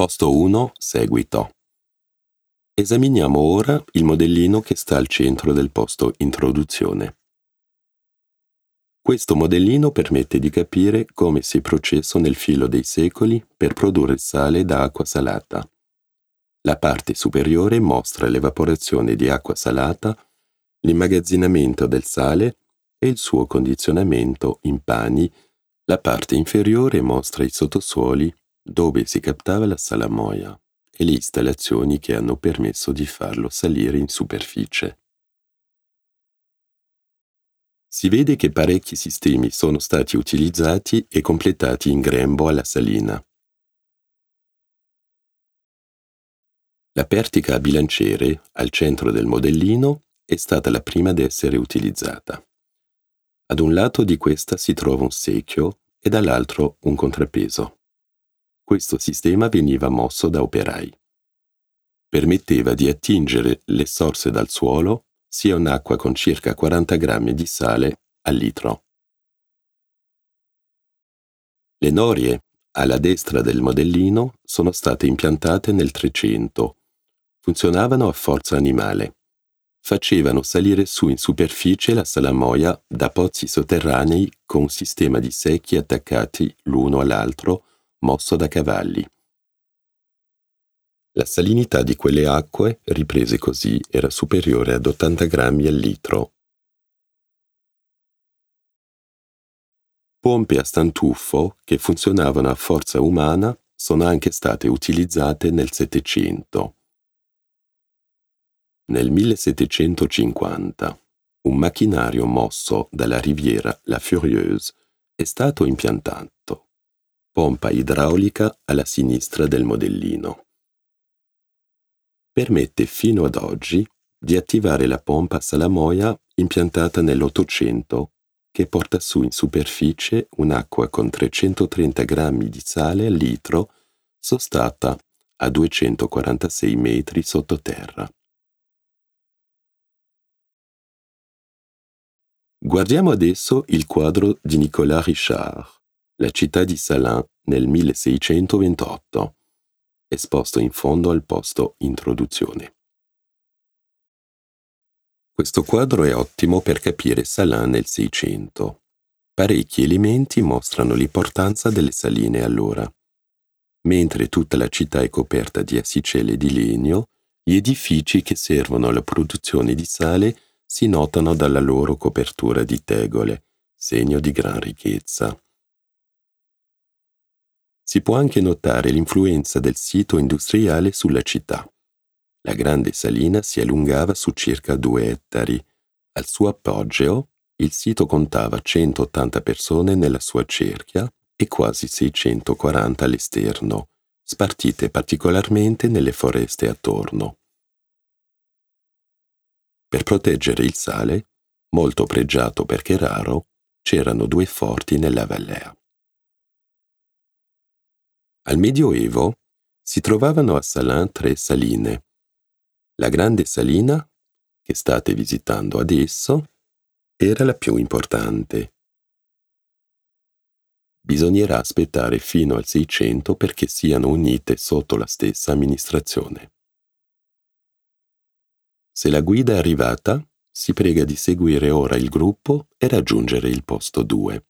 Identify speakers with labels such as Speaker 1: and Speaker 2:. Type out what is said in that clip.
Speaker 1: Posto 1. Seguito. Esaminiamo ora il modellino che sta al centro del posto Introduzione. Questo modellino permette di capire come si è processo nel filo dei secoli per produrre sale da acqua salata. La parte superiore mostra l'evaporazione di acqua salata, l'immagazzinamento del sale e il suo condizionamento in pani. La parte inferiore mostra i sottosuoli dove si captava la salamoia e le installazioni che hanno permesso di farlo salire in superficie. Si vede che parecchi sistemi sono stati utilizzati e completati in grembo alla salina. La pertica a bilanciere, al centro del modellino, è stata la prima ad essere utilizzata. Ad un lato di questa si trova un secchio e dall'altro un contrappeso. Questo sistema veniva mosso da operai. Permetteva di attingere le sorse dal suolo sia un'acqua con circa 40 grammi di sale al litro. Le norie alla destra del modellino sono state impiantate nel 300. Funzionavano a forza animale. Facevano salire su in superficie la salamoia da pozzi sotterranei con un sistema di secchi attaccati l'uno all'altro mosso da cavalli. La salinità di quelle acque, riprese così, era superiore ad 80 grammi al litro. Pompe a stantuffo, che funzionavano a forza umana, sono anche state utilizzate nel Settecento. Nel 1750 un macchinario mosso dalla riviera La Furieuse è stato impiantato pompa idraulica alla sinistra del modellino. Permette fino ad oggi di attivare la pompa salamoia impiantata nell'Ottocento che porta su in superficie un'acqua con 330 grammi di sale al litro sostata a 246 metri sottoterra. Guardiamo adesso il quadro di Nicolas Richard la città di Salins nel 1628, esposto in fondo al posto Introduzione. Questo quadro è ottimo per capire Salins nel Seicento. Parecchi elementi mostrano l'importanza delle saline allora. Mentre tutta la città è coperta di assicelle di legno, gli edifici che servono alla produzione di sale si notano dalla loro copertura di tegole, segno di gran ricchezza. Si può anche notare l'influenza del sito industriale sulla città. La grande salina si allungava su circa due ettari. Al suo appoggio il sito contava 180 persone nella sua cerchia e quasi 640 all'esterno, spartite particolarmente nelle foreste attorno. Per proteggere il sale, molto pregiato perché raro, c'erano due forti nella vallea. Al Medioevo si trovavano a Salins tre saline. La grande salina, che state visitando adesso, era la più importante. Bisognerà aspettare fino al 600 perché siano unite sotto la stessa amministrazione. Se la guida è arrivata, si prega di seguire ora il gruppo e raggiungere il posto 2.